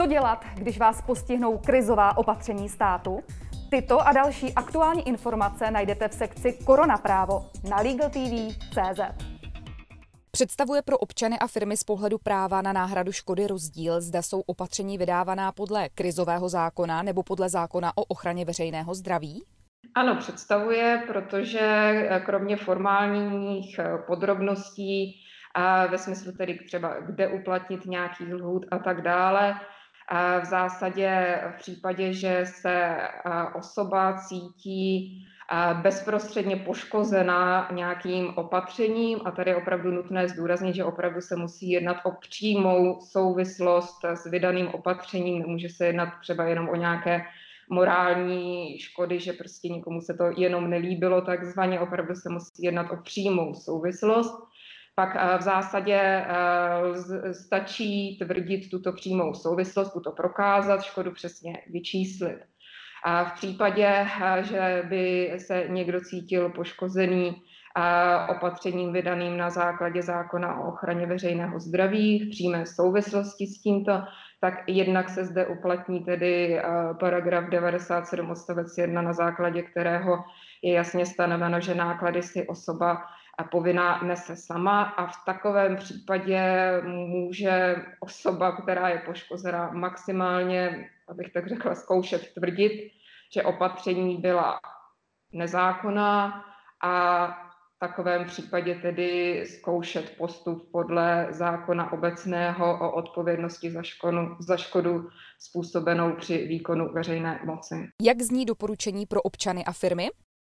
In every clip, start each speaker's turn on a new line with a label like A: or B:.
A: Co dělat, když vás postihnou krizová opatření státu? Tyto a další aktuální informace najdete v sekci Korona právo na LegalTV.cz. Představuje pro občany a firmy z pohledu práva na náhradu škody rozdíl, zda jsou opatření vydávaná podle krizového zákona nebo podle zákona o ochraně veřejného zdraví?
B: Ano, představuje, protože eh, kromě formálních eh, podrobností, a ve smyslu tedy třeba kde uplatnit nějaký lhůt a tak dále, v zásadě v případě, že se osoba cítí bezprostředně poškozená nějakým opatřením a tady je opravdu nutné zdůraznit, že opravdu se musí jednat o přímou souvislost s vydaným opatřením, nemůže se jednat třeba jenom o nějaké morální škody, že prostě někomu se to jenom nelíbilo, takzvaně opravdu se musí jednat o přímou souvislost. Pak eh, v zásadě eh, stačí tvrdit tuto přímou souvislost, tuto prokázat, škodu přesně vyčíslit. A v případě, eh, že by se někdo cítil poškozený opatřením vydaným na základě zákona o ochraně veřejného zdraví v přímé souvislosti s tímto, tak jednak se zde uplatní tedy paragraf 97 odstavec 1, na základě kterého je jasně stanoveno, že náklady si osoba povinná nese sama a v takovém případě může osoba, která je poškozená, maximálně, abych tak řekla, zkoušet tvrdit, že opatření byla nezákonná a takovém případě tedy zkoušet postup podle zákona obecného o odpovědnosti za škodu, za škodu způsobenou při výkonu veřejné moci.
A: Jak zní doporučení pro občany a firmy?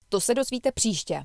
A: To se dozvíte příště.